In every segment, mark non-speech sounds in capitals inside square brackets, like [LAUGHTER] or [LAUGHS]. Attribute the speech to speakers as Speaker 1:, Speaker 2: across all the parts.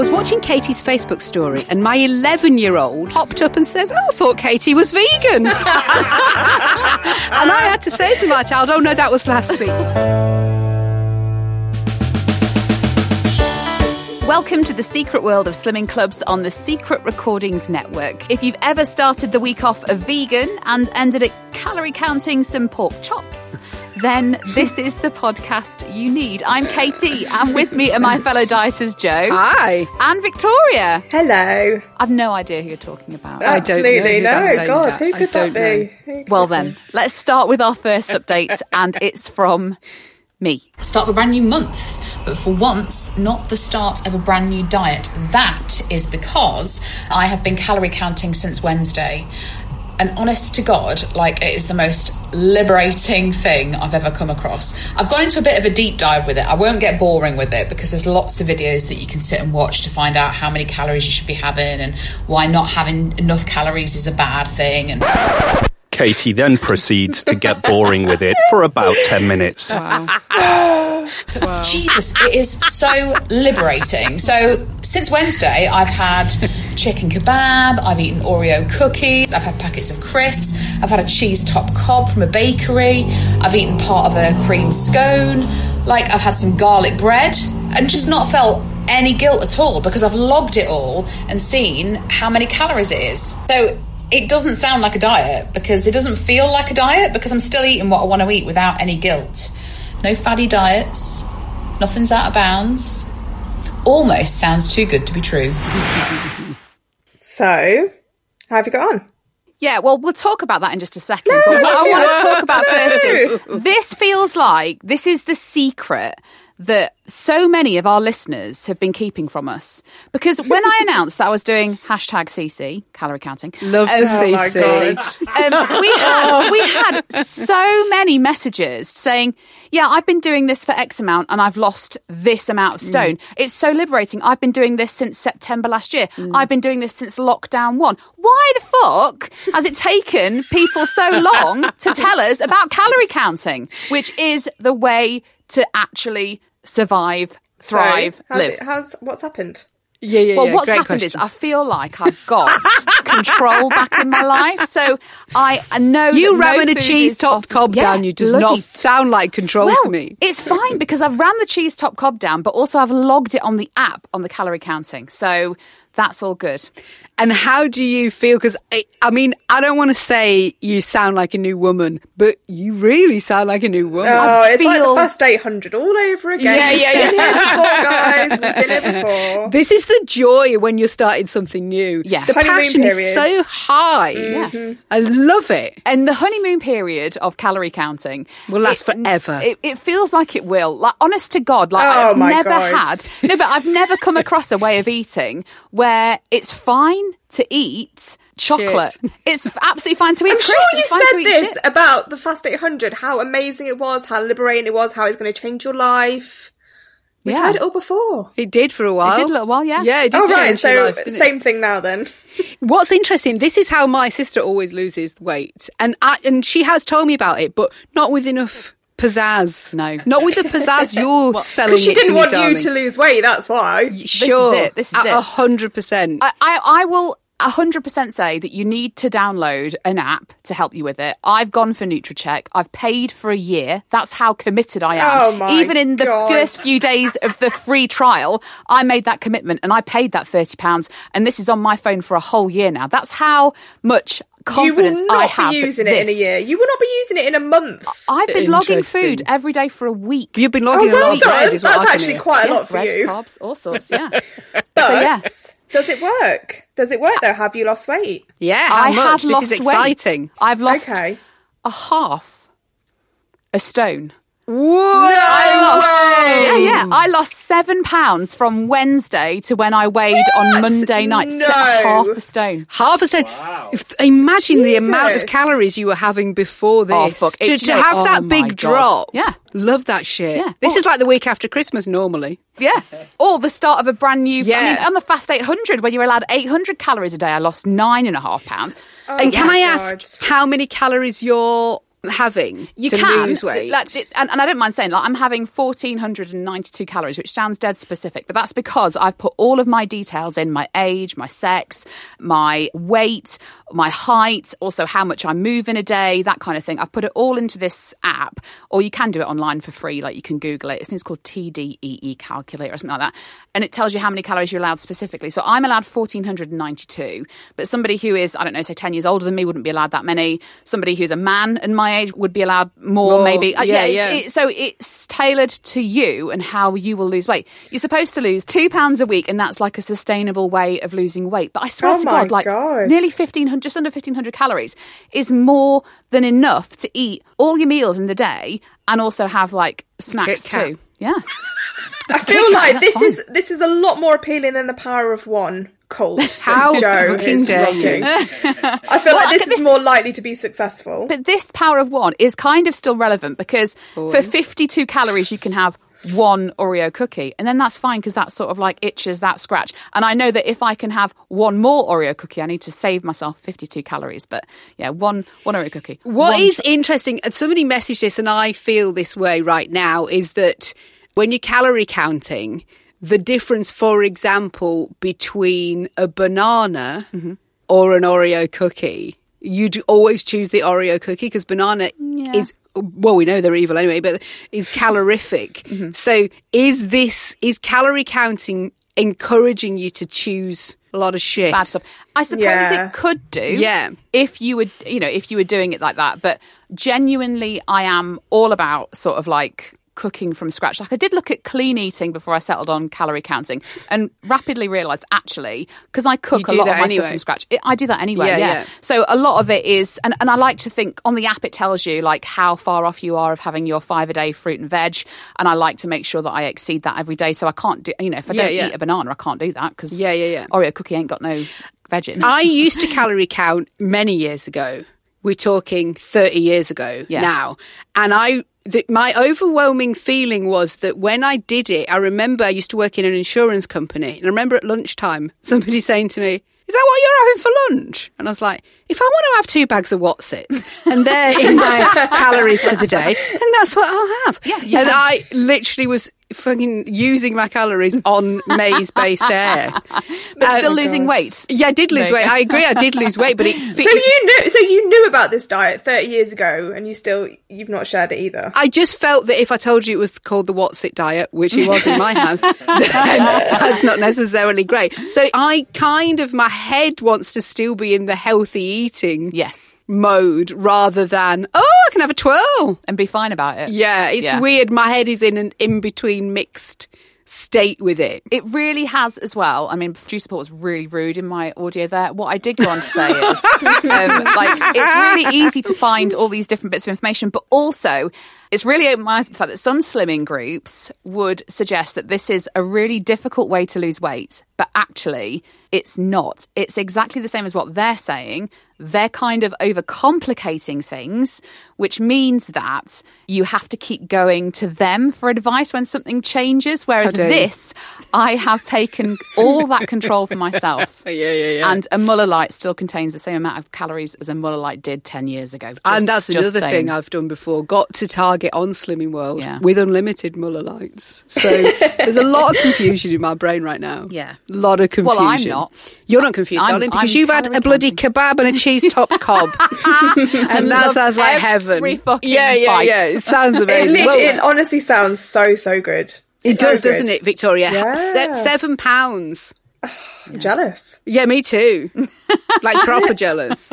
Speaker 1: Was watching Katy's Facebook story, and my 11 year old popped up and says, Oh, I thought Katy was vegan. and I had to say to my child, Oh, no, that was last week.
Speaker 2: Welcome to the secret world of slimming clubs on the Secret Recordings Network. If you've ever started the week off a vegan and ended up calorie counting some pork chops, then this is the podcast you need. I'm Katy, and with me are my fellow dieters Jo.
Speaker 1: Hi.
Speaker 2: And Victoria.
Speaker 3: Hello.
Speaker 2: I've no idea who you're talking about.
Speaker 1: I don't know
Speaker 3: Absolutely
Speaker 1: who
Speaker 3: no.
Speaker 1: was
Speaker 3: God, who could that be? Could
Speaker 2: Well,
Speaker 3: it
Speaker 2: then, let's start with our first update, [LAUGHS] and it's from me.
Speaker 4: start of a brand new month, but for once, not the start of a brand new diet. That is because I have been calorie counting since Wednesday. And honest to God, like it is the most liberating thing I've ever come across. I've gone into a bit of a deep dive with it. I won't get boring with it because there's lots of videos that you can sit and watch to find out how many calories you should be having and why not having enough calories is a bad thing. And
Speaker 5: Katy then proceeds to get boring with it for about 10 minutes. [LAUGHS]
Speaker 4: Jesus, it is so liberating. So since Wednesday, I've had chicken kebab, I've eaten Oreo cookies, I've had packets of crisps, I've had a cheese top cob from a bakery, I've eaten part of a cream scone, like I've had some garlic bread, and just not felt any guilt at all because I've logged it all and seen how many calories it is. So it doesn't sound like a diet because it doesn't feel like a diet because I'm still eating what I want to eat without any guilt. No fatty diets, nothing's out of bounds. Almost sounds too good to be true. [LAUGHS]
Speaker 3: So, how have you got on?
Speaker 2: Yeah, well, we'll talk about that in just a second. but what I want to talk about first is this feels like this is the secret that so many of our listeners have been keeping from us. Because when I [LAUGHS] announced that I was doing hashtag CC, calorie counting,
Speaker 1: Love
Speaker 2: um,
Speaker 1: CC.
Speaker 2: Um, we had we had so many messages saying, "Yeah, I've been doing this for X amount and I've lost this amount of stone. It's so liberating. I've been doing this since September last year. I've been doing this since lockdown one. Why the fuck has it taken people so long to tell us about calorie counting, which is the way to actually survive, thrive,
Speaker 3: so, how's
Speaker 2: live?"
Speaker 3: It, how's what's happened?
Speaker 1: Yeah, yeah,
Speaker 2: Well,
Speaker 1: yeah.
Speaker 2: what's
Speaker 1: Great
Speaker 2: happened
Speaker 1: question.
Speaker 2: is I feel like I've got [LAUGHS] control back in my life. So I, I know
Speaker 1: you
Speaker 2: that no
Speaker 1: ramming a cheese
Speaker 2: is
Speaker 1: topped cob
Speaker 2: Yeah,
Speaker 1: down you does
Speaker 2: bloody-
Speaker 1: not sound like control
Speaker 2: well,
Speaker 1: to me.
Speaker 2: It's fine because I've ran the cheese top cob down, but also I've logged it on the app on the calorie counting. So that's all good.
Speaker 1: And how do you feel? Because I, I mean, I don't want to say you sound like a new woman, but you really sound like a new woman.
Speaker 3: Oh, it's like
Speaker 2: feel-
Speaker 3: the first 800 all over again.
Speaker 1: Yeah, yeah,
Speaker 3: We've been here before, guys. We've been here before.
Speaker 1: This is the joy when you're starting something new.
Speaker 2: Yeah.
Speaker 1: the
Speaker 3: Honeymoon
Speaker 1: passion is so high. Mm-hmm.
Speaker 2: Yeah.
Speaker 1: I love it.
Speaker 2: And the honeymoon period of calorie counting
Speaker 1: Will last
Speaker 2: it-
Speaker 1: forever.
Speaker 2: It, it feels like it will. Like honest to God, like
Speaker 3: Oh
Speaker 2: I've
Speaker 3: my
Speaker 2: never
Speaker 3: God.
Speaker 2: had. No, but I've never come across a way of eating where it's fine to eat chocolate. [LAUGHS] It's absolutely fine to eat
Speaker 3: I'm
Speaker 2: crisps.
Speaker 3: sure you
Speaker 2: it's fine to
Speaker 3: said this
Speaker 2: shit.
Speaker 3: about the Fast 800, how amazing it was, how liberating it was, how it's going to change your life. We've
Speaker 2: Yeah.
Speaker 3: heard it all before.
Speaker 1: It did for a while.
Speaker 2: It did a little while, yeah.
Speaker 1: Yeah, it did
Speaker 3: Oh, right.
Speaker 1: change
Speaker 3: So,
Speaker 1: life, didn't it?
Speaker 3: same thing now then. [LAUGHS]
Speaker 1: What's interesting, this is how my sister always loses weight, and I, and she has told me about it, but not with enough pizzazz.
Speaker 2: No.
Speaker 1: not with the pizzazz you're [LAUGHS] selling.
Speaker 3: Because she didn't
Speaker 1: me,
Speaker 3: want
Speaker 1: darling.
Speaker 3: you to lose weight, that's why.
Speaker 1: Sure,
Speaker 2: it, this is
Speaker 1: at
Speaker 2: it.
Speaker 1: a hundred percent.
Speaker 2: I, I, I will 100% say that you need to download an app to help you with it. I've gone for Nutracheck. I've paid for a year. That's how committed I am.
Speaker 3: Oh my
Speaker 2: Even in the
Speaker 3: God.
Speaker 2: first few days of the free trial, I made that commitment and I paid that £30. And this is on my phone for a whole year now. That's how much
Speaker 3: You
Speaker 2: confidence
Speaker 3: will
Speaker 2: I
Speaker 3: not
Speaker 2: have.
Speaker 3: be
Speaker 2: that
Speaker 3: using it in a year. You will not be using it in a month.
Speaker 2: I've been logging food every day for a week.
Speaker 1: You've been
Speaker 3: Oh,
Speaker 1: logging a
Speaker 3: well
Speaker 1: lot of
Speaker 3: done.
Speaker 1: bread, is
Speaker 3: That's
Speaker 1: can
Speaker 3: actually quite a
Speaker 2: Yeah,
Speaker 3: lot for
Speaker 2: bread,
Speaker 3: you.
Speaker 2: carbs, all sorts, [LAUGHS] yeah.
Speaker 3: But
Speaker 2: so yes.
Speaker 3: does it work? Does it work though? Have you lost weight?
Speaker 1: Yeah, how
Speaker 2: I
Speaker 1: much?
Speaker 2: have
Speaker 1: this
Speaker 2: lost
Speaker 1: is exciting.
Speaker 2: weight. I've lost
Speaker 3: Okay.
Speaker 2: a half a stone.
Speaker 1: Whoa!
Speaker 2: Yeah, yeah. I lost seven pounds from Wednesday to when I weighed on Monday night.
Speaker 3: No.
Speaker 2: half a stone.
Speaker 1: Half a stone. If- Imagine the amount of calories you were having before oh, this.
Speaker 2: Oh, fuck.
Speaker 1: To, to have
Speaker 2: oh
Speaker 1: that big
Speaker 2: God.
Speaker 1: drop.
Speaker 2: Yeah.
Speaker 1: Love that shit.
Speaker 2: Yeah.
Speaker 1: This
Speaker 2: Oh.
Speaker 1: is like the week after Christmas normally.
Speaker 2: Yeah. Or the start of a brand new. Yeah. I
Speaker 1: Yeah.
Speaker 2: mean, on the Fast 800, when you're allowed 800 calories a day, I lost nine and a half pounds.
Speaker 1: Oh, and can I
Speaker 3: God.
Speaker 1: ask how many calories you're having
Speaker 2: You
Speaker 1: to
Speaker 2: can
Speaker 1: lose weight?
Speaker 2: Like, and, and I don't mind saying, like, I'm having 1,492 calories, which sounds dead specific, but that's because I've put all of my details in my age, my sex, my weight, my height, also how much I move in a day, that kind of thing. I've put it all into this app, or you can do it online for free. Like, you can Google it. It's think it's called TDEE calculator or something like that. And it tells you how many calories you're allowed specifically. So I'm allowed 1,492, but somebody who is, I don't know, say 10 years older than me wouldn't be allowed that many. Somebody who's a man and my age would be allowed more,
Speaker 1: More,
Speaker 2: maybe. Uh,
Speaker 1: yeah,
Speaker 2: it's-
Speaker 1: yeah.
Speaker 2: it- so it's tailored to you and how you will lose weight. You're supposed to lose two pounds a week, and that's like a sustainable way of losing weight. But I swear
Speaker 3: Oh
Speaker 2: to God, like
Speaker 3: God.
Speaker 2: nearly fifteen hundred, just under fifteen hundred calories is more than enough to eat all your meals in the day and also have like snacks too. Yeah. [LAUGHS]
Speaker 3: I feel like this
Speaker 2: fine.
Speaker 3: is this is a lot more appealing than the power of one cult.
Speaker 1: How
Speaker 3: Jo
Speaker 1: fucking
Speaker 3: is
Speaker 1: dare
Speaker 3: rocking. [LAUGHS]
Speaker 1: you.
Speaker 3: I feel
Speaker 2: Well,
Speaker 3: like this
Speaker 2: okay,
Speaker 3: is
Speaker 2: this-
Speaker 3: more likely to be successful.
Speaker 2: But this power of one is kind of still relevant because for 52 calories, you can have one Oreo cookie. And then that's fine because that sort of like itches that scratch. And I know that if I can have one more Oreo cookie, I need to save myself 52 calories. But yeah, one, one Oreo cookie.
Speaker 1: What
Speaker 2: One
Speaker 1: is interesting, and somebody messaged this, and I feel this way right now, is that when you're calorie counting, the difference, for example, between a banana
Speaker 2: Mm-hmm.
Speaker 1: or an Oreo cookie, you'd always choose the Oreo cookie because banana is. Well, we know they're evil anyway, but is [LAUGHS] calorific.
Speaker 2: Mm-hmm.
Speaker 1: So, is this is calorie counting encouraging you to choose a lot of shit?
Speaker 2: bad stuff. I suppose
Speaker 3: Yeah.
Speaker 2: it could do.
Speaker 1: Yeah.
Speaker 2: If you would, you know, if you were doing it like that. But genuinely, I am all about sort of like cooking from scratch. Like I did look at clean eating before I settled on calorie counting and rapidly realized actually, because I cook a lot of my stuff from scratch, it, I do that anyway.
Speaker 1: Yeah,
Speaker 2: Yeah,
Speaker 1: yeah.
Speaker 2: So a lot of it is, and, and I like to think on the app, it tells you like how far off you are of having your five a day fruit and veg. And I like to make sure that I exceed that every day. So I can't do, you know, if I
Speaker 1: Yeah,
Speaker 2: don't eat a banana, I can't do that because
Speaker 1: Yeah, yeah, yeah.
Speaker 2: Oreo cookie ain't got no veg in.
Speaker 1: I used to calorie count many years ago. We're talking 30 years ago
Speaker 2: Yeah.
Speaker 1: now. And I, the, my overwhelming feeling was that when I did it, I remember I used to work in an insurance company. And I remember at lunchtime [LAUGHS] somebody saying to me, is that what you're having for lunch? And I was like, if I want to have two bags of Wotsits and they're in my [LAUGHS] calories for the day, then that's what I'll have.
Speaker 2: Yeah,
Speaker 1: and. I literally was fucking using my calories on maize based [LAUGHS] air.
Speaker 2: but oh still
Speaker 1: Oh,
Speaker 2: losing
Speaker 3: God.
Speaker 2: weight.
Speaker 1: Yeah, I did lose
Speaker 2: No.
Speaker 1: weight. I agree. I did lose weight, but it. [LAUGHS]
Speaker 3: So you knew so you knew about this diet 30 years ago and you still you've not shared it either.
Speaker 1: I just felt that if I told you it was called the What's It diet, which it was in my house, [LAUGHS] then that's not necessarily great. So I kind of, my head wants to still be in the healthy eating
Speaker 2: Yes.
Speaker 1: Mode rather than, oh, I can have a twirl.
Speaker 2: And be fine about it.
Speaker 1: Yeah, it's
Speaker 2: Yeah.
Speaker 1: weird. My head is in an in between mixed state with it.
Speaker 2: It really has as well. I mean, producer Paul was really rude in my audio there. What I did go on to say is, [LAUGHS] um, like, it's really easy to find all these different bits of information, but also it's really open my eyes to the fact that some slimming groups would suggest that this is a really difficult way to lose weight, but actually it's not. It's exactly the same as what they're saying. They're kind of overcomplicating things, which means that you have to keep going to them for advice when something changes. Whereas this, I have taken all that control for myself. [LAUGHS]
Speaker 1: Yeah, yeah, yeah.
Speaker 2: And a Muller Light still contains the same amount of calories as a Muller Light did 10 years ago. Just-
Speaker 1: and that's another
Speaker 2: saying.
Speaker 1: thing I've done before. Got to target bag it on Slimming World
Speaker 2: Yeah.
Speaker 1: with unlimited Muller lights. So [LAUGHS] there's a lot of confusion in my brain right now.
Speaker 2: Yeah.
Speaker 1: A lot of confusion.
Speaker 2: Well,
Speaker 1: confusion.
Speaker 2: I'm not.
Speaker 1: You're not confused,
Speaker 2: I'm-
Speaker 1: darling, because
Speaker 2: I'm
Speaker 1: you've had a bloody
Speaker 2: counting.
Speaker 1: kebab and a cheese [LAUGHS] top cob. [LAUGHS] and that sounds like heaven.
Speaker 2: fucking
Speaker 1: yeah, yeah,
Speaker 2: bite.
Speaker 1: yeah. It sounds amazing.
Speaker 3: lit-
Speaker 1: Well,
Speaker 3: it honestly sounds so so good.
Speaker 1: it
Speaker 3: So
Speaker 1: does,
Speaker 3: good.
Speaker 1: doesn't it, Victoria?
Speaker 3: Yeah.
Speaker 1: Se- seven pounds. [SIGHS]
Speaker 3: I'm jealous.
Speaker 1: Yeah, me too. [LAUGHS] like proper jealous.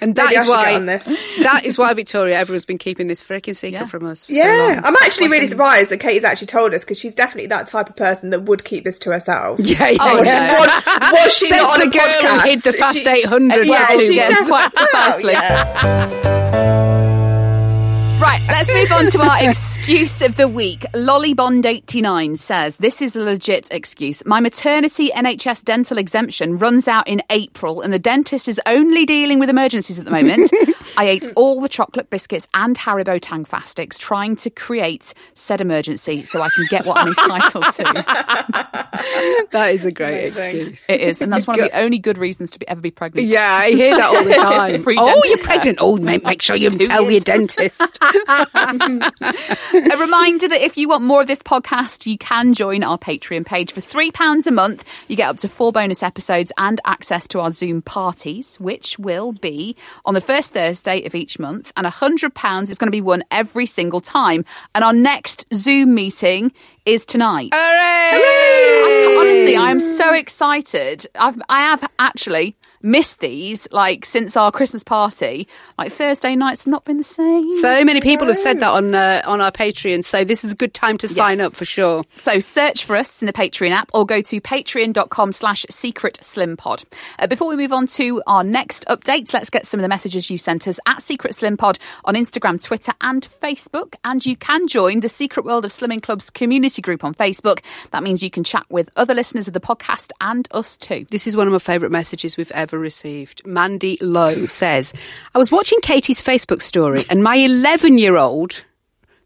Speaker 1: And that
Speaker 3: Maybe
Speaker 1: is
Speaker 3: should
Speaker 1: why
Speaker 3: get on this. [LAUGHS]
Speaker 1: that is why Victoria everyone's been keeping this freaking secret
Speaker 2: Yeah.
Speaker 1: from us. For so
Speaker 3: Yeah,
Speaker 1: long.
Speaker 3: I'm actually really surprised that Katy's actually told us because she's definitely that type of person that would keep this to herself. [LAUGHS]
Speaker 1: Yeah, yeah,
Speaker 2: Oh,
Speaker 3: Was,
Speaker 1: yeah.
Speaker 2: no.
Speaker 3: was, was she
Speaker 1: Says
Speaker 3: not on
Speaker 1: the
Speaker 3: a
Speaker 1: girl who hid the Fast
Speaker 3: She-
Speaker 1: 800.
Speaker 3: Yeah,
Speaker 1: well,
Speaker 3: she.
Speaker 2: Yes, quite precisely.
Speaker 3: Yeah.
Speaker 2: Right, let's move on to our excuse of the week. Lollybond89 says, This is a legit excuse. My maternity NHS dental exemption runs out in April, and the dentist is only dealing with emergencies at the moment. I ate all the chocolate biscuits and Haribo Tangfastics trying to create said emergency so I can get what I'm entitled to. [LAUGHS]
Speaker 1: That is a great
Speaker 3: Amazing.
Speaker 1: excuse.
Speaker 2: It is, and that's one of the only good reasons to be, ever be pregnant.
Speaker 1: Yeah, I hear that all the [LAUGHS] time. Oh, you're pregnant. Oh, make, make sure you
Speaker 2: Two
Speaker 1: tell
Speaker 2: years.
Speaker 1: your dentist. [LAUGHS] [LAUGHS]
Speaker 2: A reminder that if you want more of this podcast, you can join our Patreon page for £3 a month. You get up to four bonus episodes and access to our Zoom parties, which will be on the first Thursday of each month. And £100 is going to be won every single time. And our next Zoom meeting is tonight. I honestly, I am so excited. I've, I have actually missed these like since our Christmas party. Like Thursday nights have not been the same.
Speaker 1: So many people have said that on uh, on our Patreon, so this is a good time to sign up for sure.
Speaker 2: So search for us in the Patreon app or go to patreon.com slash secret slim pod. Uh, before we move on to our next updates, let's get some of the messages you sent us at Secret Slim Pod on Instagram, Twitter and Facebook. And you can join the Secret World of Slimming Club's community group on Facebook. That means you can chat with other listeners of the podcast and us too.
Speaker 1: This is one of my favourite messages we've ever received. Mandy Lowe says, I was watching Katy's Facebook story and my 11 year old,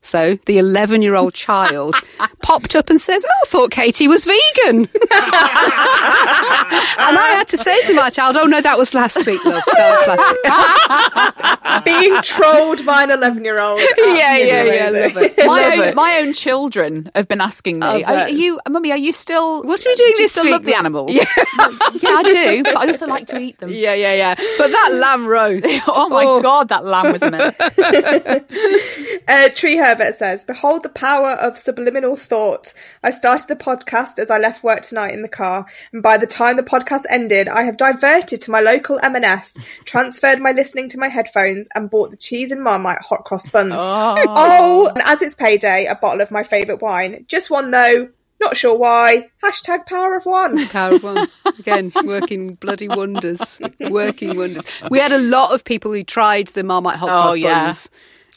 Speaker 1: so the 11 year old child, [LAUGHS] popped up and says, Oh, I thought Katy was vegan. [LAUGHS] and I had to say to my child, Oh, no, that was last week, love. That was last week. [LAUGHS]
Speaker 3: Being trolled by an 11 year old.
Speaker 1: yeah, yeah, yeah. Love it.
Speaker 2: My
Speaker 1: Love
Speaker 2: own,
Speaker 1: it.
Speaker 2: my own children have been asking me, are, are you, mummy, are you still,
Speaker 1: What are we doing
Speaker 2: do you
Speaker 1: this
Speaker 2: still
Speaker 1: week?
Speaker 2: love the animals?
Speaker 1: Yeah.
Speaker 2: yeah, I do, but I also like to eat them.
Speaker 1: Yeah, yeah, yeah. But that lamb roast.
Speaker 2: Oh my god, that lamb was a mess.
Speaker 3: Uh, Tree Herbert says, Behold the power of subliminal thought. I started the podcast as I left work tonight in the car, and by the time the podcast ended, I have diverted to my local M&S, transferred my listening to my headphones, and bought the cheese and Marmite hot cross buns. Oh, oh and as it's payday, a bottle of my favourite wine. Just one though, not sure why. Hashtag power of one. [LAUGHS]
Speaker 1: Power of one. Again, working bloody wonders. Working wonders. We had a lot of people who tried the Marmite hot
Speaker 2: Oh,
Speaker 1: cross
Speaker 2: yeah.
Speaker 1: buns.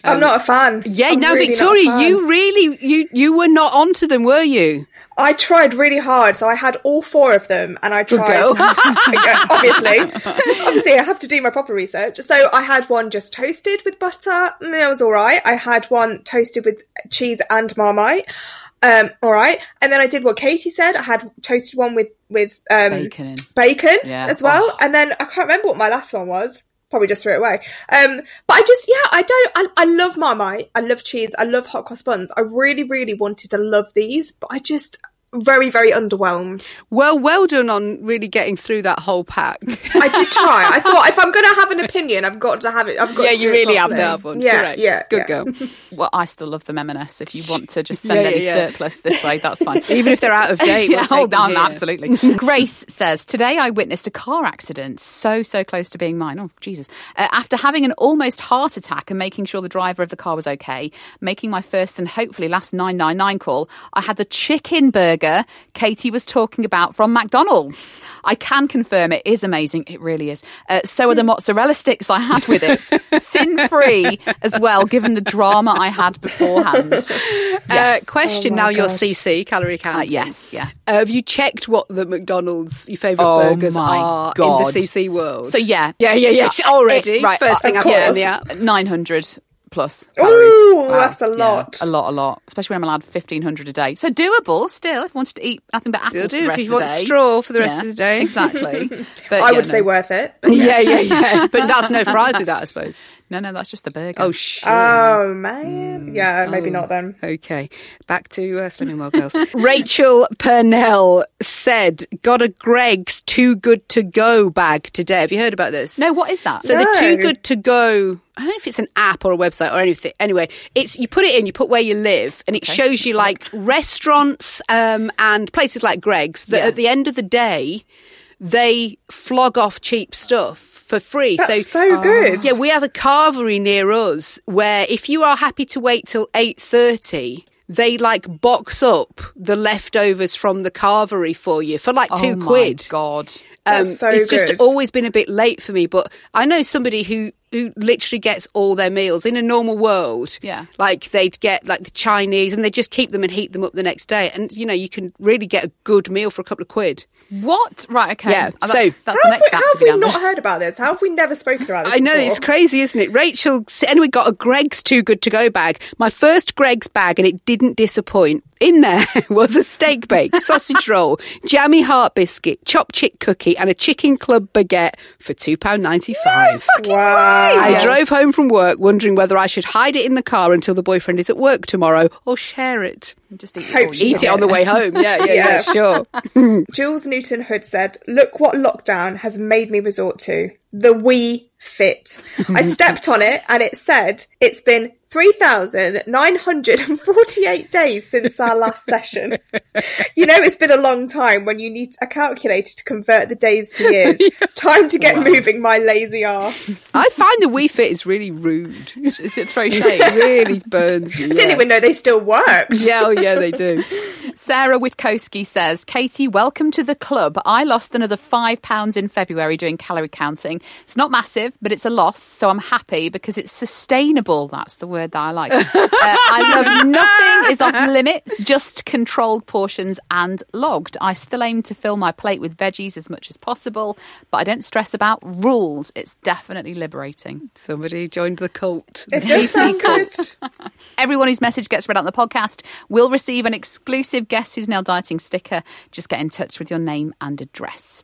Speaker 3: I'm not a fan.
Speaker 1: Yeah,
Speaker 3: I'm
Speaker 1: now
Speaker 3: really
Speaker 1: Victoria, you really you you were not onto them, were you?
Speaker 3: I tried really hard, so I had all four of them, and I tried. Yeah, [LAUGHS] obviously, obviously, I have to do my proper research. So I had one just toasted with butter. mm, That was all right. I had one toasted with cheese and marmite. Um, all right, and then I did what Katy said. I had toasted one with with um,
Speaker 2: Bacon
Speaker 3: bacon
Speaker 2: Yeah.
Speaker 3: as well,
Speaker 2: Oh.
Speaker 3: and then I can't remember what my last one was. Probably just threw it away. Um, but I just, yeah, I don't. I, I love Marmite. I love cheese. I love hot cross buns. I really, really wanted to love these, but I just very, very underwhelmed.
Speaker 1: Well, well done on really getting through that whole pack. [LAUGHS]
Speaker 3: I did try. I thought if I'm going to have an opinion, I've got to have it. I've got
Speaker 1: Yeah,
Speaker 3: to
Speaker 1: you really have to
Speaker 3: properly.
Speaker 1: have one.
Speaker 3: Yeah,
Speaker 1: Correct.
Speaker 3: yeah,
Speaker 1: Good
Speaker 3: yeah.
Speaker 1: girl. [LAUGHS]
Speaker 2: Well, I still love them M&S. If you want to just send
Speaker 1: Yeah, yeah,
Speaker 2: any
Speaker 1: yeah.
Speaker 2: surplus this way, that's fine. [LAUGHS]
Speaker 1: Even if they're out of date, we'll
Speaker 2: hold on,
Speaker 1: here.
Speaker 2: absolutely. Grace says, Today I witnessed a car accident so, so close to being mine. Oh, Jesus. Uh, after having an almost heart attack and making sure the driver of the car was okay, making my first and hopefully last 999 call, I had the chicken burger burger Katy was talking about from McDonald's. I can confirm it is amazing. It really is. Uh, so are the hmm. mozzarella sticks I had with it. Sin free as well, given the drama I had beforehand. [LAUGHS] Uh, yes.
Speaker 1: Uh, question
Speaker 3: oh
Speaker 1: now
Speaker 3: gosh.
Speaker 1: your CC, calorie count.
Speaker 2: Uh, yes, yeah.
Speaker 1: Uh, have you checked what the McDonald's, your favourite
Speaker 2: oh
Speaker 1: burgers are
Speaker 2: God.
Speaker 1: in the CC world?
Speaker 2: So, yeah.
Speaker 1: Yeah, yeah, yeah.
Speaker 2: Uh,
Speaker 1: already.
Speaker 2: It, right.
Speaker 1: First thing I've
Speaker 2: yeah. 900 plus calories.
Speaker 3: Ooh, that's a ah, lot.
Speaker 2: a lot, a lot. Especially when I'm allowed 1,500 a day. So doable still if you wanted to eat nothing but apples
Speaker 1: Still
Speaker 2: for
Speaker 1: do
Speaker 2: the
Speaker 1: if
Speaker 2: rest
Speaker 1: you
Speaker 2: of the
Speaker 1: want
Speaker 2: day.
Speaker 1: straw for the rest
Speaker 2: Yeah,
Speaker 1: of the day.
Speaker 2: Exactly. [LAUGHS] But
Speaker 3: I
Speaker 2: yeah,
Speaker 3: would
Speaker 2: no.
Speaker 3: say worth it.
Speaker 1: Yeah, yeah, yeah. [LAUGHS] But that's no fries with that, I suppose.
Speaker 2: No, no, that's just the burger.
Speaker 1: Oh, shit.
Speaker 3: Oh man, yeah, maybe
Speaker 1: Oh.
Speaker 3: not then.
Speaker 1: Okay, back to uh, Slimming Well Girls. [LAUGHS] Rachel Purnell said, "Got a Greggs Too Good to Go bag today." Have you heard about this?
Speaker 2: no, what is that?
Speaker 1: So the Too Good to Go. I don't know if it's an app or a website or anything. Anyway, it's you put it in, you put where you live, and it shows you like restaurants um, and places like Greggs that
Speaker 2: Yeah.
Speaker 1: at the end of the day they flog off cheap stuff for free.
Speaker 3: That's
Speaker 1: so
Speaker 3: so, good.
Speaker 1: yeah, we have a carvery near us where if you are happy to wait till eight thirty, they like box up the leftovers from the carvery for you for like two
Speaker 2: oh my
Speaker 1: quid.
Speaker 2: God.
Speaker 1: Um,
Speaker 3: That's so
Speaker 1: it's just always been a bit late for me, but I know somebody who who literally gets all their meals in a normal world.
Speaker 2: Yeah.
Speaker 1: like they'd get like the Chinese, and they just keep them and heat them up the next day, and you know you can really get a good meal for a couple of quid.
Speaker 2: What? Right, okay.
Speaker 1: Yeah,
Speaker 2: Oh,
Speaker 1: so-
Speaker 2: that's, that's
Speaker 3: How
Speaker 2: the
Speaker 3: have,
Speaker 2: next
Speaker 3: we, how have we not heard about this? How have we never spoken about this?
Speaker 1: I know
Speaker 3: before?
Speaker 1: it's crazy, isn't it? Rachel anyway got a Greggs Too Good to Go bag. My first Greggs bag, and it didn't disappoint. In there [LAUGHS] was a steak bake, sausage roll, jammy heart biscuit, chopped chick cookie, and a chicken club baguette for two pound ninety five.
Speaker 3: Wow.
Speaker 1: I drove home from work wondering whether I should hide it in the car until the boyfriend is at work tomorrow or share it.
Speaker 2: Just eat,
Speaker 3: Hope
Speaker 2: it.
Speaker 1: Eat it on the way home. Yeah, yeah, [LAUGHS] yeah,
Speaker 3: Yeah.
Speaker 1: sure. [LAUGHS]
Speaker 3: Jules Newton Hood said, Look what lockdown has made me resort to. The Wii Fit. I stepped on it and it said it's been 3,948 days since our last session. You know, it's been a long time when you need a calculator to convert the days to years. [LAUGHS] Time to get moving, my lazy ass.
Speaker 1: I find the Wii Fit is really rude.
Speaker 2: Is it throw [LAUGHS]
Speaker 1: It
Speaker 2: shade?
Speaker 1: really burns you.
Speaker 3: I didn't
Speaker 1: yeah.
Speaker 3: even know they still worked.
Speaker 1: Yeah, oh, yeah, they do. [LAUGHS]
Speaker 2: Sarah Witkowski says, Katy, welcome to the club. I lost another five pounds in February doing calorie counting. It's not massive, but it's a loss, so I'm happy because it's sustainable. That's the word that I like. [LAUGHS] Uh, I love nothing is off limits, just controlled portions and logged. I still aim to fill my plate with veggies as much as possible, but I don't stress about rules. It's definitely liberating.
Speaker 1: Somebody joined the cult. The
Speaker 3: It does sound good. [LAUGHS]
Speaker 2: Everyone whose message gets read out on the podcast will receive an exclusive Guess Who's Now Dieting sticker. Just get in touch with your name and address.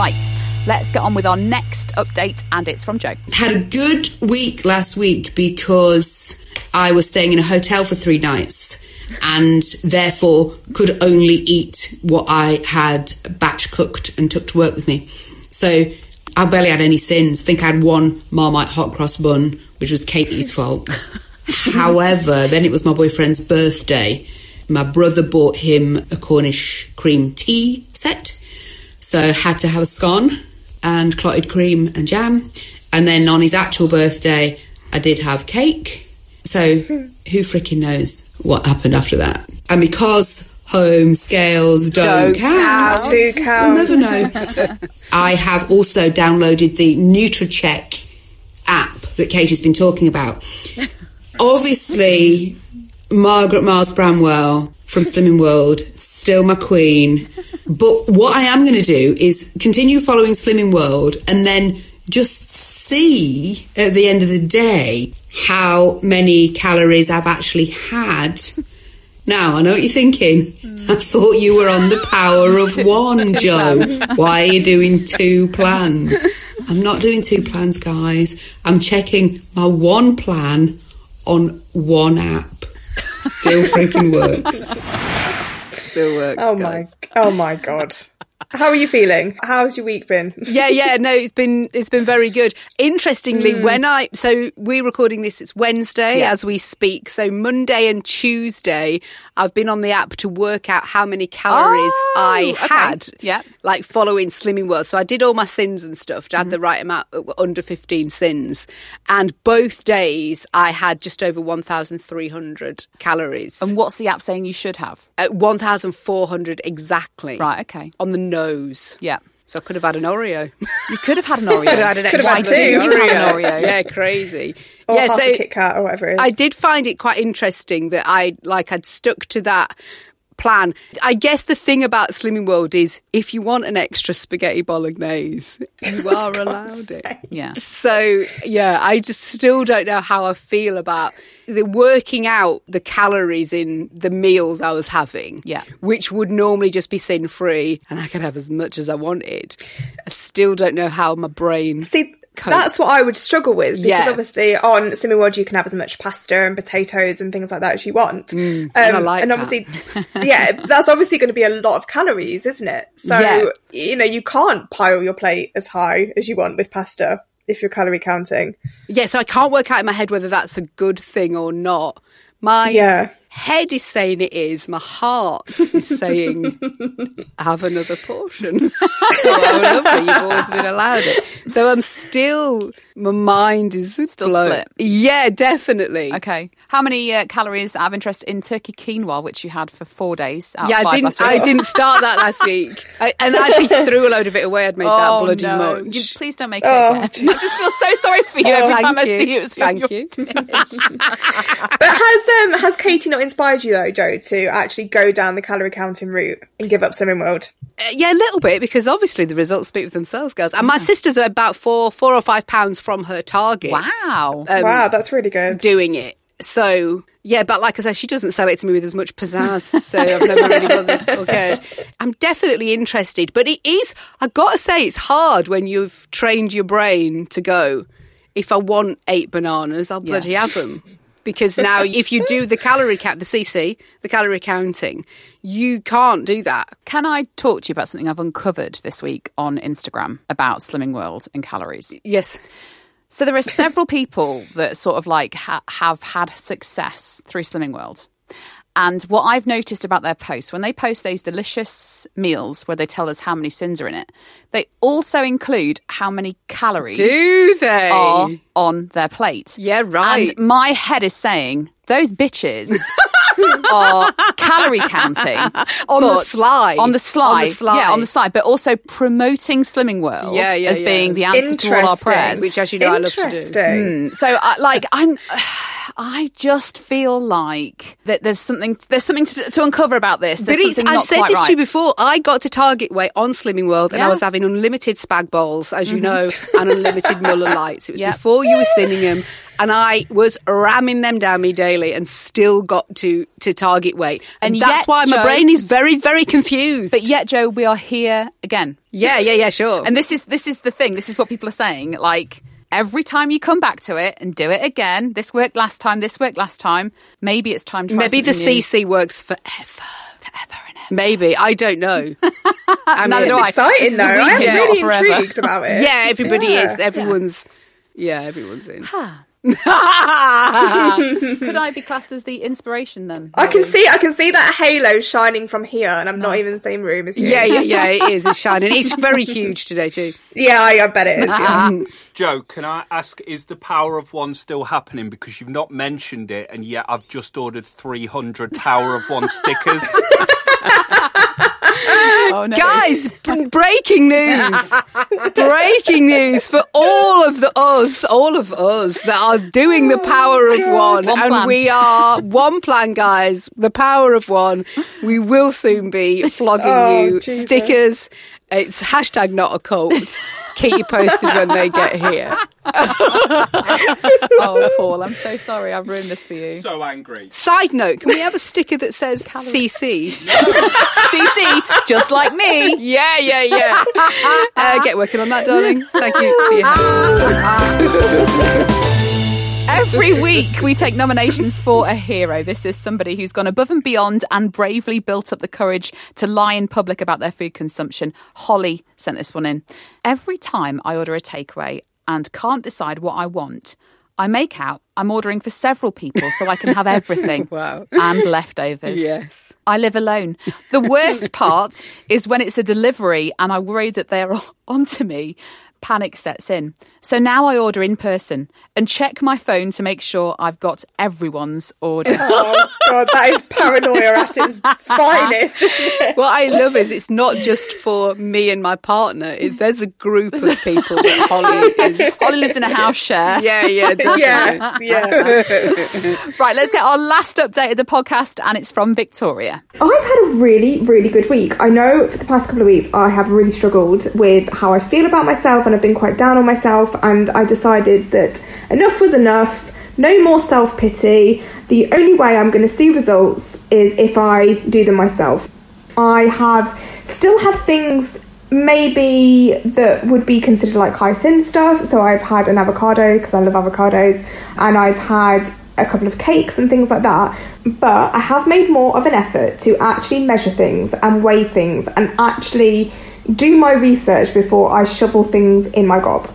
Speaker 2: Right, let's get on with our next update, and it's from Jo.
Speaker 6: Had a good week last week because I was staying in a hotel for three nights and therefore could only eat what I had batch cooked and took to work with me. So I barely had any sins. I think I had one Marmite hot cross bun, which was Katy's fault. [LAUGHS] However, then it was my boyfriend's birthday. My brother bought him a Cornish cream tea set. So had to have a scone and clotted cream and jam. And then on his actual birthday, I did have cake. So who freaking knows what happened after that? And because home scales don't,
Speaker 3: Don't
Speaker 6: count,
Speaker 3: count. Do count.
Speaker 6: Never know. [LAUGHS] I have also downloaded the Nutracheck app that Katy's been talking about. Obviously, Margaret Miles Bramwell from Slimming World, still my queen. But what I am going to do is continue following Slimming World and then just see at the end of the day how many calories I've actually had. Now, I know what you're thinking. I thought you were on the power of [LAUGHS] one, Jo. Why are you doing two plans? I'm not doing two plans, guys. I'm checking my one plan on one app. Still freaking works.
Speaker 1: Still works.
Speaker 3: Oh my, oh my god. How are you feeling? How's your week been?
Speaker 1: yeah, yeah, no, it's been it's been very good. Interestingly,
Speaker 3: Mm.
Speaker 1: when I so we're recording this, it's Wednesday
Speaker 3: Yeah.
Speaker 1: as we speak. So Monday and Tuesday, I've been on the app to work out how many calories
Speaker 2: Oh,
Speaker 1: I
Speaker 2: okay.
Speaker 1: had.
Speaker 2: Yeah.
Speaker 1: like following Slimming World. So I did all my sins and stuff. I had
Speaker 2: Mm-hmm.
Speaker 1: the right amount, uh, under fifteen sins, and both days I had just over one thousand three hundred calories.
Speaker 2: And what's the app saying you should have?
Speaker 1: At 1,400 exactly.
Speaker 2: Right, okay.
Speaker 1: On the nose.
Speaker 2: Yeah.
Speaker 1: So I could have had an Oreo.
Speaker 2: You could have had an Oreo. [LAUGHS]
Speaker 1: Could have had an
Speaker 3: Could have
Speaker 1: extra
Speaker 3: had two.
Speaker 1: big
Speaker 2: You have an Oreo. [LAUGHS]
Speaker 1: Yeah, crazy.
Speaker 3: Or
Speaker 1: yeah,
Speaker 3: half
Speaker 1: so
Speaker 3: a Kit Kat or whatever it is.
Speaker 1: I did find it quite interesting that I like I'd stuck to that plan. I guess the thing about Slimming World is if you want an extra spaghetti bolognese, you [LAUGHS] are allowed it.
Speaker 2: Yeah.
Speaker 1: So yeah, I just still don't know how I feel about the working out the calories in the meals I was having.
Speaker 2: Yeah.
Speaker 1: Which would normally just be sin free and I could have as much as I wanted. I still don't know how my brain
Speaker 3: See,
Speaker 1: copes.
Speaker 3: that's what I would struggle with because
Speaker 1: Yeah.
Speaker 3: obviously on Slimming World you can have as much pasta and potatoes and things like that as you want.
Speaker 1: Mm, and I um, like
Speaker 3: and
Speaker 1: that.
Speaker 3: obviously, [LAUGHS] yeah, that's obviously going to be a lot of calories, isn't it? So
Speaker 1: Yeah.
Speaker 3: you know you can't pile your plate as high as you want with pasta if you're calorie counting.
Speaker 1: Yeah, so I can't work out in my head whether that's a good thing or not. My
Speaker 3: Yeah.
Speaker 1: Head is saying it is. My heart is saying [LAUGHS] have another portion. [LAUGHS] oh, lovely. You've always been allowed it. So I'm still, my mind is
Speaker 2: Still
Speaker 1: blown.
Speaker 2: split.
Speaker 1: Yeah, definitely.
Speaker 2: Okay. How many uh, calories out of interest in turkey quinoa, which you had for four days? Out of
Speaker 1: Yeah, I didn't.
Speaker 2: last week?
Speaker 1: I didn't start that last week, [LAUGHS] I, and actually threw a load of it away. I'd made that
Speaker 2: Oh,
Speaker 1: bloody
Speaker 2: no.
Speaker 1: much.
Speaker 2: You- please don't make it
Speaker 3: Oh,
Speaker 2: again. [LAUGHS] I just feel so sorry for you
Speaker 1: Oh,
Speaker 2: every
Speaker 1: thank
Speaker 2: time I
Speaker 1: you.
Speaker 2: see you. It's
Speaker 1: Thank you. [LAUGHS]
Speaker 3: But has um has Katy not inspired you though, Jo, to actually go down the calorie counting route and give up Slimming World?
Speaker 1: Uh, yeah, a little bit because obviously the results speak for themselves, girls. And my sister's are about four, four or five pounds from her target.
Speaker 2: Wow.
Speaker 1: Um,
Speaker 3: wow, that's really good.
Speaker 1: doing it. So yeah, but like I said, she doesn't sell it to me with as much pizzazz, [LAUGHS] so I've never really bothered or cared. I'm definitely interested, but it is. I've got to say, it's hard when you've trained your brain to go. If I want eight bananas, I'll bloody have them. Because now, if you do the calorie count, the CC, the calorie counting, you can't do that.
Speaker 2: Can I talk to you about something I've uncovered this week on Instagram about Slimming World and calories?
Speaker 1: Yes.
Speaker 2: So there are several people that sort of like ha- have had success through Slimming World. And what I've noticed about their posts, when they post those delicious meals where they tell us how many sins are in it, they also include how many calories
Speaker 1: Do they?
Speaker 2: are on their plate.
Speaker 1: Yeah, right.
Speaker 2: And my head is saying, those bitches [LAUGHS] are calorie counting [LAUGHS]
Speaker 1: On the slide.
Speaker 2: On the slide.
Speaker 1: On the sly.
Speaker 2: yeah, on the slide. but also promoting Slimming World
Speaker 1: Yeah, yeah,
Speaker 2: as
Speaker 1: yeah.
Speaker 2: being the answer to all our prayers.
Speaker 1: Which, as you know, I love to do.
Speaker 2: Mm, so, I, like, I'm. [SIGHS] [SIGHS] I just feel like that there's something there's something to, to uncover about this.
Speaker 1: But
Speaker 2: There's
Speaker 1: it's,
Speaker 2: something
Speaker 1: I've said this
Speaker 2: right.
Speaker 1: to you before. I got to target weight on Slimming World, and
Speaker 2: Yeah.
Speaker 1: I was having unlimited spag bowls, as you mm-hmm. know, and unlimited [LAUGHS] Muller lights. It was
Speaker 2: Yep.
Speaker 1: before you were singing them, and I was ramming them down me daily, and still got to to target weight. And,
Speaker 2: And
Speaker 1: that's
Speaker 2: yet,
Speaker 1: why my
Speaker 2: Jo-
Speaker 1: brain is very, very confused.
Speaker 2: But yet, Jo, we are here again.
Speaker 1: yeah, yeah, yeah, sure.
Speaker 2: And this is this is the thing. This is what people are saying. Like every time you come back to it and do it again, this worked last time. This worked last time. Maybe it's time to
Speaker 1: Maybe the
Speaker 2: new.
Speaker 1: CC works forever. Forever and ever. Maybe. I don't know. [LAUGHS] I
Speaker 2: I.
Speaker 3: It's exciting though. I'm really
Speaker 2: forever.
Speaker 3: intrigued about it. [LAUGHS]
Speaker 1: Yeah, everybody
Speaker 3: Yeah.
Speaker 1: is. Everyone's. Yeah, everyone's in.
Speaker 2: Could I be classed as the inspiration then?
Speaker 3: I can see, I can see that halo shining from here, and I'm not even in the same room as you.
Speaker 1: Yeah, yeah, yeah. It is. It's [LAUGHS] shining. It's very huge today too.
Speaker 3: yeah. I, I bet it is. Yeah.
Speaker 7: Um, Jo, can I ask, is the Power of One still happening? Because you've not mentioned it, and yet I've just ordered 300 Power of One stickers. [LAUGHS] [LAUGHS]
Speaker 2: Oh, no.
Speaker 1: Guys, b- breaking news! [LAUGHS] breaking news for all of the us, all of us that are doing the power of oh, one,
Speaker 2: One
Speaker 1: and
Speaker 2: plan.
Speaker 1: we are one plan, guys. The power of one. We will soon be flogging
Speaker 3: Oh,
Speaker 1: you
Speaker 3: Jesus.
Speaker 1: stickers. It's hashtag not a cult. [LAUGHS] Keep you posted when they get here. [LAUGHS]
Speaker 2: oh, Paul, I'm so sorry. I've ruined this for you.
Speaker 7: so angry.
Speaker 1: Side note: Can we have a sticker that says CC?
Speaker 2: CC, [LAUGHS] just like me.
Speaker 1: Yeah, yeah, yeah. Uh, get working on that, darling. Thank you. for your help. [LAUGHS]
Speaker 2: Every week, we take nominations for a hero. This is somebody who's gone above and beyond and bravely built up the courage to lie in public about their food consumption. Holly sent this one in. Every time I order a takeaway and can't decide what I want, I make out I'm ordering for several people so I can have [LAUGHS] everything
Speaker 1: Wow.
Speaker 2: and leftovers.
Speaker 1: Yes.
Speaker 2: I live alone. The worst part is when it's a delivery and I worry that they're [LAUGHS] onto me. Panic sets in. So now I order in person and check my phone to make sure I've got everyone's order. [LAUGHS]
Speaker 3: Oh god, that is paranoia at its finest. Isn't it?
Speaker 1: What I love is it's not just for me and my partner. It, there's a group of people that Holly is. [LAUGHS]
Speaker 2: Holly lives in a house share.
Speaker 1: Yeah, yeah, [LAUGHS] definitely.
Speaker 3: Yes, yeah.
Speaker 2: Right, let's get our last update of the podcast, and it's from Victoria.
Speaker 8: I've had a really, really good week. I know for the past couple of weeks I have really struggled with how I feel about myself and I've been quite down on myself and I decided that enough was enough, no more self pity. The only way I'm going to see results is if I do them myself. I have still had things maybe that would be considered like high sin stuff. So I've had an avocado because I love avocados, and I've had a couple of cakes and things like that. But I have made more of an effort to actually measure things and weigh things and actually do my research before I shovel things in my gob.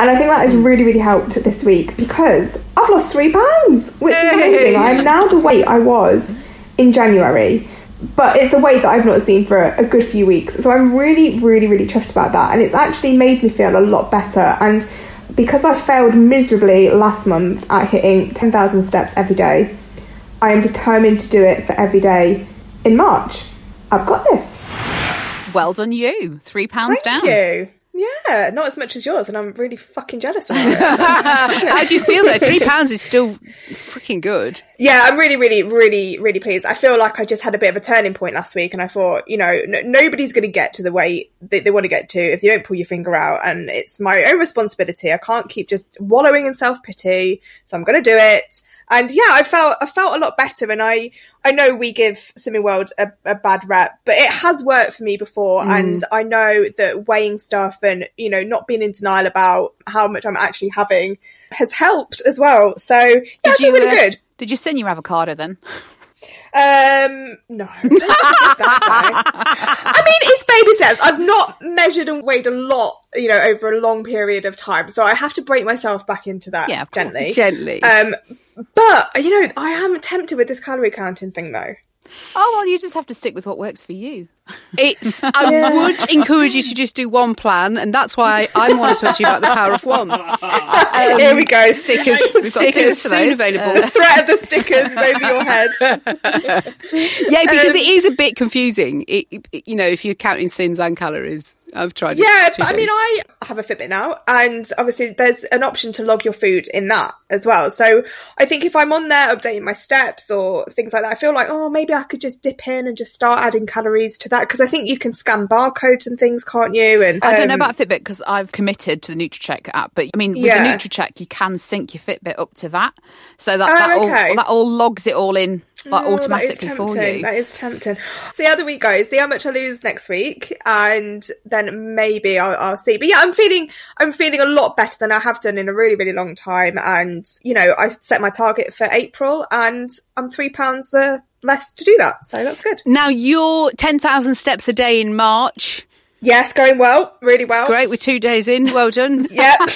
Speaker 8: And I think that has really, really helped this week because I've lost three pounds, which is amazing. I'm now the weight I was in January but it's a weight that I've not seen for a, a good few weeks. So I'm really, really, really chuffed about that. And it's actually made me feel a lot better. And because I failed miserably last month at hitting 10,000 steps every day, I am determined to do it for every day in March. I've got this.
Speaker 2: Well done, you. Three pounds
Speaker 3: Thank
Speaker 2: down.
Speaker 3: you. Yeah, not as much as yours, and I'm really fucking jealous about it. [LAUGHS] [LAUGHS]
Speaker 1: How do you feel though? Three pounds is still freaking good.
Speaker 3: Yeah, I'm really, really, really, really pleased. I feel like I just had a bit of a turning point last week, and I thought, you know, n- nobody's going to get to the weight that they want to get to if you don't pull your finger out, and it's my own responsibility. I can't keep just wallowing in self pity, so I'm going to do it. And yeah, I felt I felt a lot better, and I I know we give Slimming World a, a bad rep, but it has worked for me before,
Speaker 1: Mm.
Speaker 3: and I know that weighing stuff and you know not being in denial about how much I'm actually having has helped as well. So yeah, I feel really
Speaker 2: uh,
Speaker 3: good.
Speaker 2: Did you sin your avocado then? [LAUGHS]
Speaker 3: Um, no. [LAUGHS] I mean, it's baby steps. I've not measured and weighed a lot, you know, over a long period of time, so I have to break myself back into that
Speaker 2: Yeah, of course.
Speaker 3: gently.
Speaker 1: Gently.
Speaker 3: Um, but you know, I am tempted with this calorie counting thing, though.
Speaker 2: Oh, well, you just have to stick with what works for you.
Speaker 1: It's. I [LAUGHS]
Speaker 3: Yeah.
Speaker 1: would encourage you to just do one plan, and that's why I want to talk to you about the power of one. Um, [LAUGHS]
Speaker 3: Here we go.
Speaker 1: Stickers,
Speaker 3: We've got
Speaker 1: stickers
Speaker 3: stickers
Speaker 1: soon available.
Speaker 3: The threat of the stickers is over your head. [LAUGHS]
Speaker 1: yeah, because
Speaker 3: Um,
Speaker 1: it is a bit confusing. It- you know, if you're counting sins and calories, I've tried. it
Speaker 3: Yeah, but I mean, I have a Fitbit now, and obviously there's an option to log your food in that as well. So I think if I'm on there updating my steps or things like that, I feel like, oh, maybe I could just dip in and just start adding calories to that because I think you can scan barcodes and things, can't you? And
Speaker 2: I don't know
Speaker 3: um,
Speaker 2: about Fitbit because I've committed to the Nutracheck app, but I mean, with
Speaker 3: Yeah.
Speaker 2: the Nutracheck, you can sync your Fitbit up to that, so that
Speaker 3: Oh,
Speaker 2: that,
Speaker 3: okay.
Speaker 2: all, that all logs it all in like
Speaker 3: Oh,
Speaker 2: automatically for you.
Speaker 3: That is tempting. See how the week goes. See how much I lose next week, and then maybe I'll, I'll see. But yeah, I'm feeling I'm feeling a lot better than I have done in a really really long time. And you know, I set my target for April, and I'm three pounds uh, less to do that. So that's good.
Speaker 1: Now you're ten thousand steps a day in March.
Speaker 3: Yes, going well, really well.
Speaker 1: Great, we're two days in. Well done. [LAUGHS]
Speaker 3: Yeah. [LAUGHS]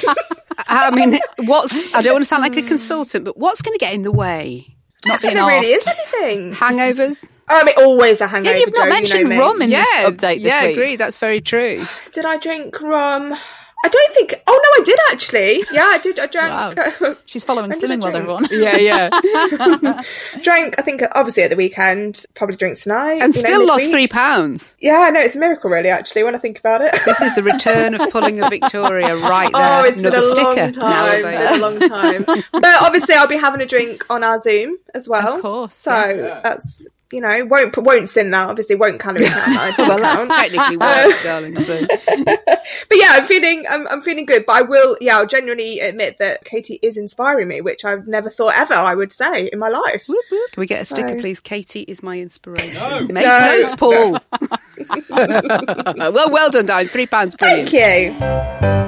Speaker 1: I mean, what's? I don't want to sound like a consultant, but what's going to get in the way?
Speaker 2: Not
Speaker 3: being there really is anything.
Speaker 1: Hangovers.
Speaker 3: Um, I mean, always a hangover.
Speaker 2: Yeah, you've not
Speaker 3: Jo, you know
Speaker 2: mentioned
Speaker 3: me.
Speaker 2: rum in this update this
Speaker 1: yeah,
Speaker 2: week.
Speaker 1: agree. That's very true.
Speaker 3: Did I drink rum? I don't think. Oh no, I did actually. Yeah, I did. I drank.
Speaker 2: Wow, uh, She's following
Speaker 3: When did I
Speaker 2: Slimming World, everyone.
Speaker 1: Yeah, yeah. [LAUGHS] [LAUGHS]
Speaker 3: drank. I think obviously at the weekend. Probably drink tonight.
Speaker 1: and
Speaker 3: you know,
Speaker 1: still lost
Speaker 3: midweek.
Speaker 1: three pounds.
Speaker 3: Yeah, I know it's a miracle, really. Actually, when I think about it.
Speaker 1: This is the return of pulling a Victoria right there.
Speaker 3: Oh, it's
Speaker 1: Another
Speaker 3: been a
Speaker 1: sticker
Speaker 3: long time.
Speaker 1: now
Speaker 3: It's been a long time. [LAUGHS] but obviously, I'll be having a drink on our Zoom as well.
Speaker 2: Of course,
Speaker 3: So
Speaker 2: yes.
Speaker 3: that's you know won't won't sin that. Obviously, won't calorie [LAUGHS] count that. It doesn't
Speaker 1: well, that's
Speaker 3: count.
Speaker 1: technically [LAUGHS] work, darling. So. [LAUGHS]
Speaker 3: but yeah, I'm feeling I'm, I'm feeling good. But I will, yeah, I'll genuinely admit that Katy is inspiring me, which I've never thought ever I would say in my life.
Speaker 1: Can we get a sticker, please? Katy is my inspiration.
Speaker 7: No.
Speaker 1: Make
Speaker 3: No.
Speaker 1: notes, Paul. well, well done, darling. Three pounds, brilliant.
Speaker 3: Thank you.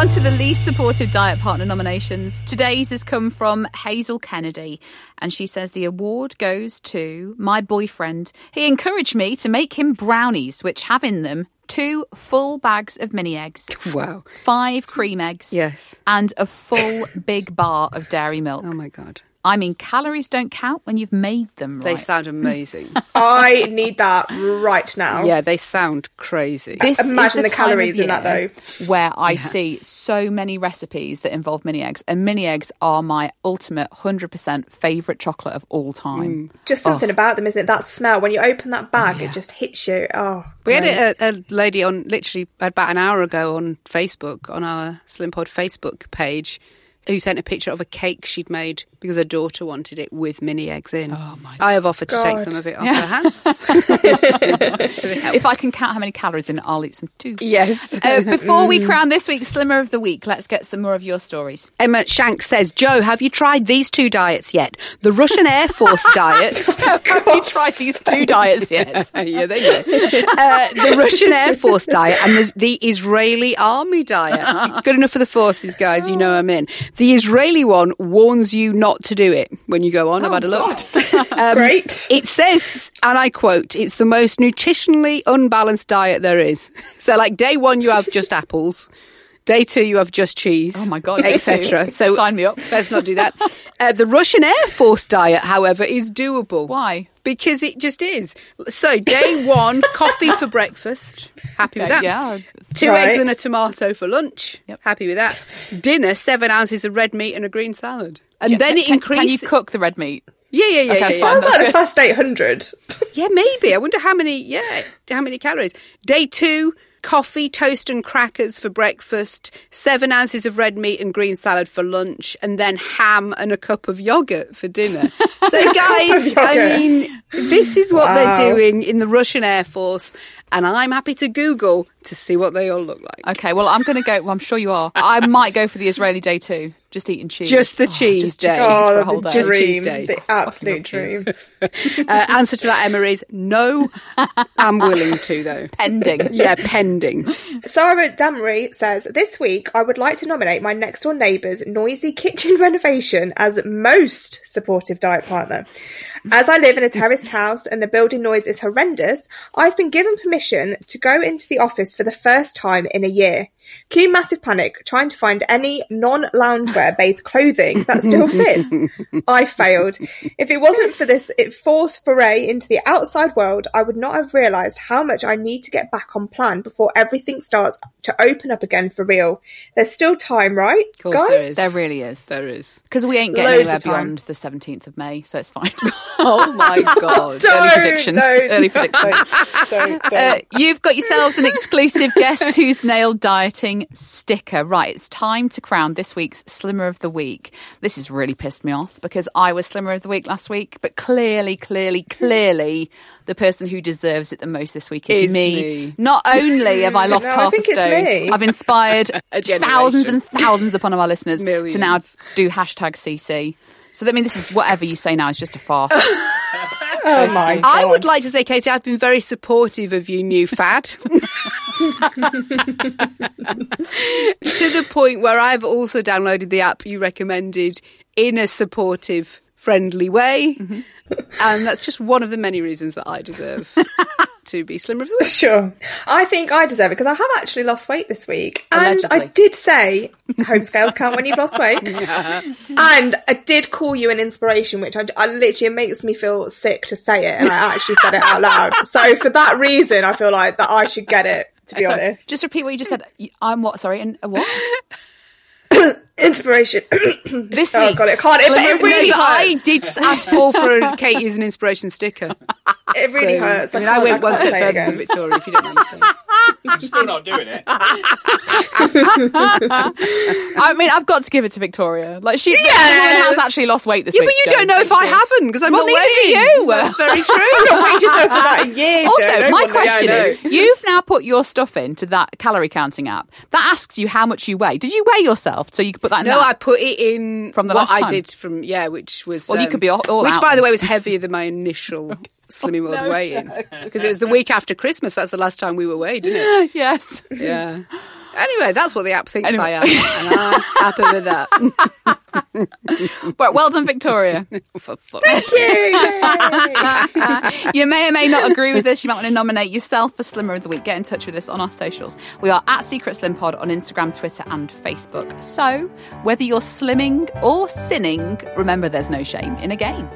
Speaker 2: On to the least supportive diet partner nominations. Today's has come from Hazel Kennedy, and she says the award goes to my boyfriend. He encouraged me to make him brownies, which have in them two full bags of mini eggs, [LAUGHS]
Speaker 1: Wow.
Speaker 2: five cream eggs,
Speaker 1: Yes.
Speaker 2: and a full big bar of dairy milk.
Speaker 1: Oh my god.
Speaker 2: I mean, calories don't count when you've made them
Speaker 1: They sound amazing. [LAUGHS]
Speaker 3: I need that right now.
Speaker 1: yeah, they sound crazy.
Speaker 2: This
Speaker 3: Imagine the
Speaker 2: time of
Speaker 3: calories in that,
Speaker 2: though. Where I see so many recipes that involve mini eggs, and mini eggs are my ultimate 100% favourite chocolate of all time. Mm.
Speaker 3: Just something about them, isn't it? That smell when you open that bag, it just hits you. Oh,
Speaker 1: We had a, a lady on literally about an hour ago on Facebook, on our Slim Pod Facebook page, who sent a picture of a cake she'd made because her daughter wanted it with mini eggs in. Oh my I have offered to take some of it off her hands. To the help.
Speaker 2: If I can count how many calories in it, I'll eat some too.
Speaker 1: yes.
Speaker 2: Uh, before we [LAUGHS] crown this week's Slimmer of the Week, let's get some more of your stories.
Speaker 1: Emma Shank says, Jo, have you tried these two diets yet? The Russian Air Force [LAUGHS] diet.
Speaker 2: have you tried these two diets yet? [LAUGHS]
Speaker 1: yeah, there you go. Uh, the Russian Air Force diet and the, the Israeli Army diet. Good enough for the forces, guys. You know I'm in. The Israeli one warns you not to do it when you go on. I've had a look. [LAUGHS] [LAUGHS] Um,
Speaker 3: Great.
Speaker 1: It says, and I quote, it's the most nutritionally unbalanced diet there is. [LAUGHS] So, like, day one, you have just apples. Day two, you have just cheese.
Speaker 2: Oh my God,
Speaker 1: etc. So
Speaker 2: Sign me up.
Speaker 1: Let's not do that. Uh, the Russian Air Force diet, however, is doable.
Speaker 2: Why?
Speaker 1: Because it just is. So, day one, coffee for breakfast. Happy with that.
Speaker 2: yeah.
Speaker 1: Two
Speaker 3: Right.
Speaker 1: eggs and a tomato for lunch.
Speaker 2: Yep.
Speaker 1: Happy with that. Dinner, seven ounces of red meat and a green salad. And then it increases.
Speaker 2: Can you cook the red meat?
Speaker 1: Yeah, yeah, yeah.
Speaker 2: Okay,
Speaker 1: yeah, yeah.
Speaker 3: Sounds like the first 800. [LAUGHS]
Speaker 1: Yeah, maybe. I wonder how many. Yeah, how many calories? Day two, coffee, toast, and crackers for breakfast. Seven ounces of red meat and green salad for lunch, and then ham and a cup of yogurt for dinner. [LAUGHS] So, guys, I mean, this is what
Speaker 3: Wow.
Speaker 1: they're doing in the Russian Air Force, and I'm happy to Google to see what they all look like.
Speaker 2: Okay, well, I'm going to go. Well, I'm sure you are. I might go for the Israeli day too. Just eating cheese.
Speaker 1: Just the
Speaker 2: Oh,
Speaker 1: cheese
Speaker 2: just-
Speaker 1: day.
Speaker 2: just for a
Speaker 3: Oh,
Speaker 2: whole
Speaker 3: the
Speaker 2: day.
Speaker 1: Just cheese day.
Speaker 3: The absolute dream. [LAUGHS]
Speaker 1: Uh, answer to that, Emma, is no. [LAUGHS] I'm willing to, though.
Speaker 2: Pending.
Speaker 1: Yeah, pending.
Speaker 3: Sarah Damery says, This week I would like to nominate my next door neighbour's noisy kitchen [LAUGHS] renovation as most supportive diet partner. As I live in a terraced house and the building noise is horrendous, I've been given permission to go into the office for the first time in a year. Cue massive panic trying to find any non loungewear based clothing that still [LAUGHS] fits. I failed. If it wasn't for this it forced foray into the outside world, I would not have realised how much I need to get back on plan before everything starts to open up again for real. There's still time, right?
Speaker 1: course
Speaker 3: guys?
Speaker 1: there is.
Speaker 2: There really is.
Speaker 1: There is.
Speaker 2: Because we ain't getting
Speaker 3: Loads
Speaker 2: anywhere beyond the 17th of May, so it's fine. [LAUGHS]
Speaker 1: Oh my [LAUGHS] god.
Speaker 3: Don't,
Speaker 2: Early prediction.
Speaker 3: don't.
Speaker 2: Early prediction. [LAUGHS]
Speaker 3: Don't, don't.
Speaker 2: Uh, you've got yourselves an exclusive Guess Who's Nailed Dieting sticker. Right, it's time to crown this week's Slimmer of the Week. This has really pissed me off because I was Slimmer of the Week last week, but clearly, clearly, clearly, the person who deserves it the most this week is,
Speaker 1: Is me.
Speaker 2: Not only have I [LAUGHS] lost
Speaker 3: No, I
Speaker 2: half
Speaker 3: think
Speaker 2: a
Speaker 3: it's
Speaker 2: stone,
Speaker 3: me.
Speaker 2: I've inspired thousands and thousands upon our listeners to now do hashtag CC. So that means this is whatever you say now is just a farce. [LAUGHS]
Speaker 3: oh my god.
Speaker 1: I would like to say, Katy, I've been very supportive of you, new fad. [LAUGHS] to the point where I've also downloaded the app you recommended in a supportive, friendly way. Mm-hmm. And that's just one of the many reasons that I deserve [LAUGHS] to be slimmer of the week.
Speaker 3: Sure. I think I deserve it because I have actually lost weight this week. And
Speaker 2: Allegedly.
Speaker 3: I did say home scales count when you've lost weight. [LAUGHS] And I did call you an inspiration, which I, I literally it makes me feel sick to say it. And I actually said it out loud. [LAUGHS] So for that reason, I feel like that I should get it, to be
Speaker 2: Sorry,
Speaker 3: honest.
Speaker 2: Just repeat what you just said. I'm what? Sorry, and what?
Speaker 3: Inspiration. [COUGHS]
Speaker 2: This
Speaker 3: Oh,
Speaker 2: week.
Speaker 3: God, it can't- it- it really hurts.
Speaker 1: I did ask Paul for Katy as an inspiration sticker. [LAUGHS]
Speaker 3: It really
Speaker 1: So,
Speaker 3: hurts.
Speaker 1: I mean,
Speaker 3: can't-
Speaker 1: I went one step further than Victoria, if you don't mind saying. [LAUGHS]
Speaker 7: I'm still not doing it. [LAUGHS]
Speaker 2: I mean, I've got to give it to Victoria. Like she, the woman has actually lost weight this
Speaker 1: Yeah,
Speaker 2: week.
Speaker 1: but you don't know if I haven't because I'm
Speaker 2: Well,
Speaker 1: not
Speaker 2: neither do you.
Speaker 1: That's very true.
Speaker 3: You've not weighed yourself for about a year.
Speaker 2: Also,
Speaker 3: No
Speaker 2: my question
Speaker 1: Yeah,
Speaker 2: is: you've now put your stuff into that calorie counting app that asks you how much you weigh. Did you weigh yourself so you could put that? In
Speaker 1: No,
Speaker 2: that?
Speaker 1: I put it in
Speaker 2: From the
Speaker 1: what
Speaker 2: last
Speaker 1: I did from yeah, which was um,
Speaker 2: Well, you could be all- all
Speaker 1: which
Speaker 2: out
Speaker 1: by the way was heavier than my initial [LAUGHS] Slimming World weigh in because it was the week after Christmas. That's the last time we were weighed, didn't it? [LAUGHS]
Speaker 2: yes.
Speaker 1: Yeah. Anyway, that's what the app thinks
Speaker 2: Anyway.
Speaker 1: I am, and I'm happy with that. [LAUGHS]
Speaker 2: Well, well done, Victoria. [LAUGHS]
Speaker 1: For.
Speaker 3: Thank you.
Speaker 2: you may or may not agree with this. You might want to nominate yourself for Slimmer of the Week. Get in touch with us on our socials. We are at Secret Slim Pod on Instagram, Twitter, and Facebook. So, whether you're slimming or sinning, remember there's no shame in a game.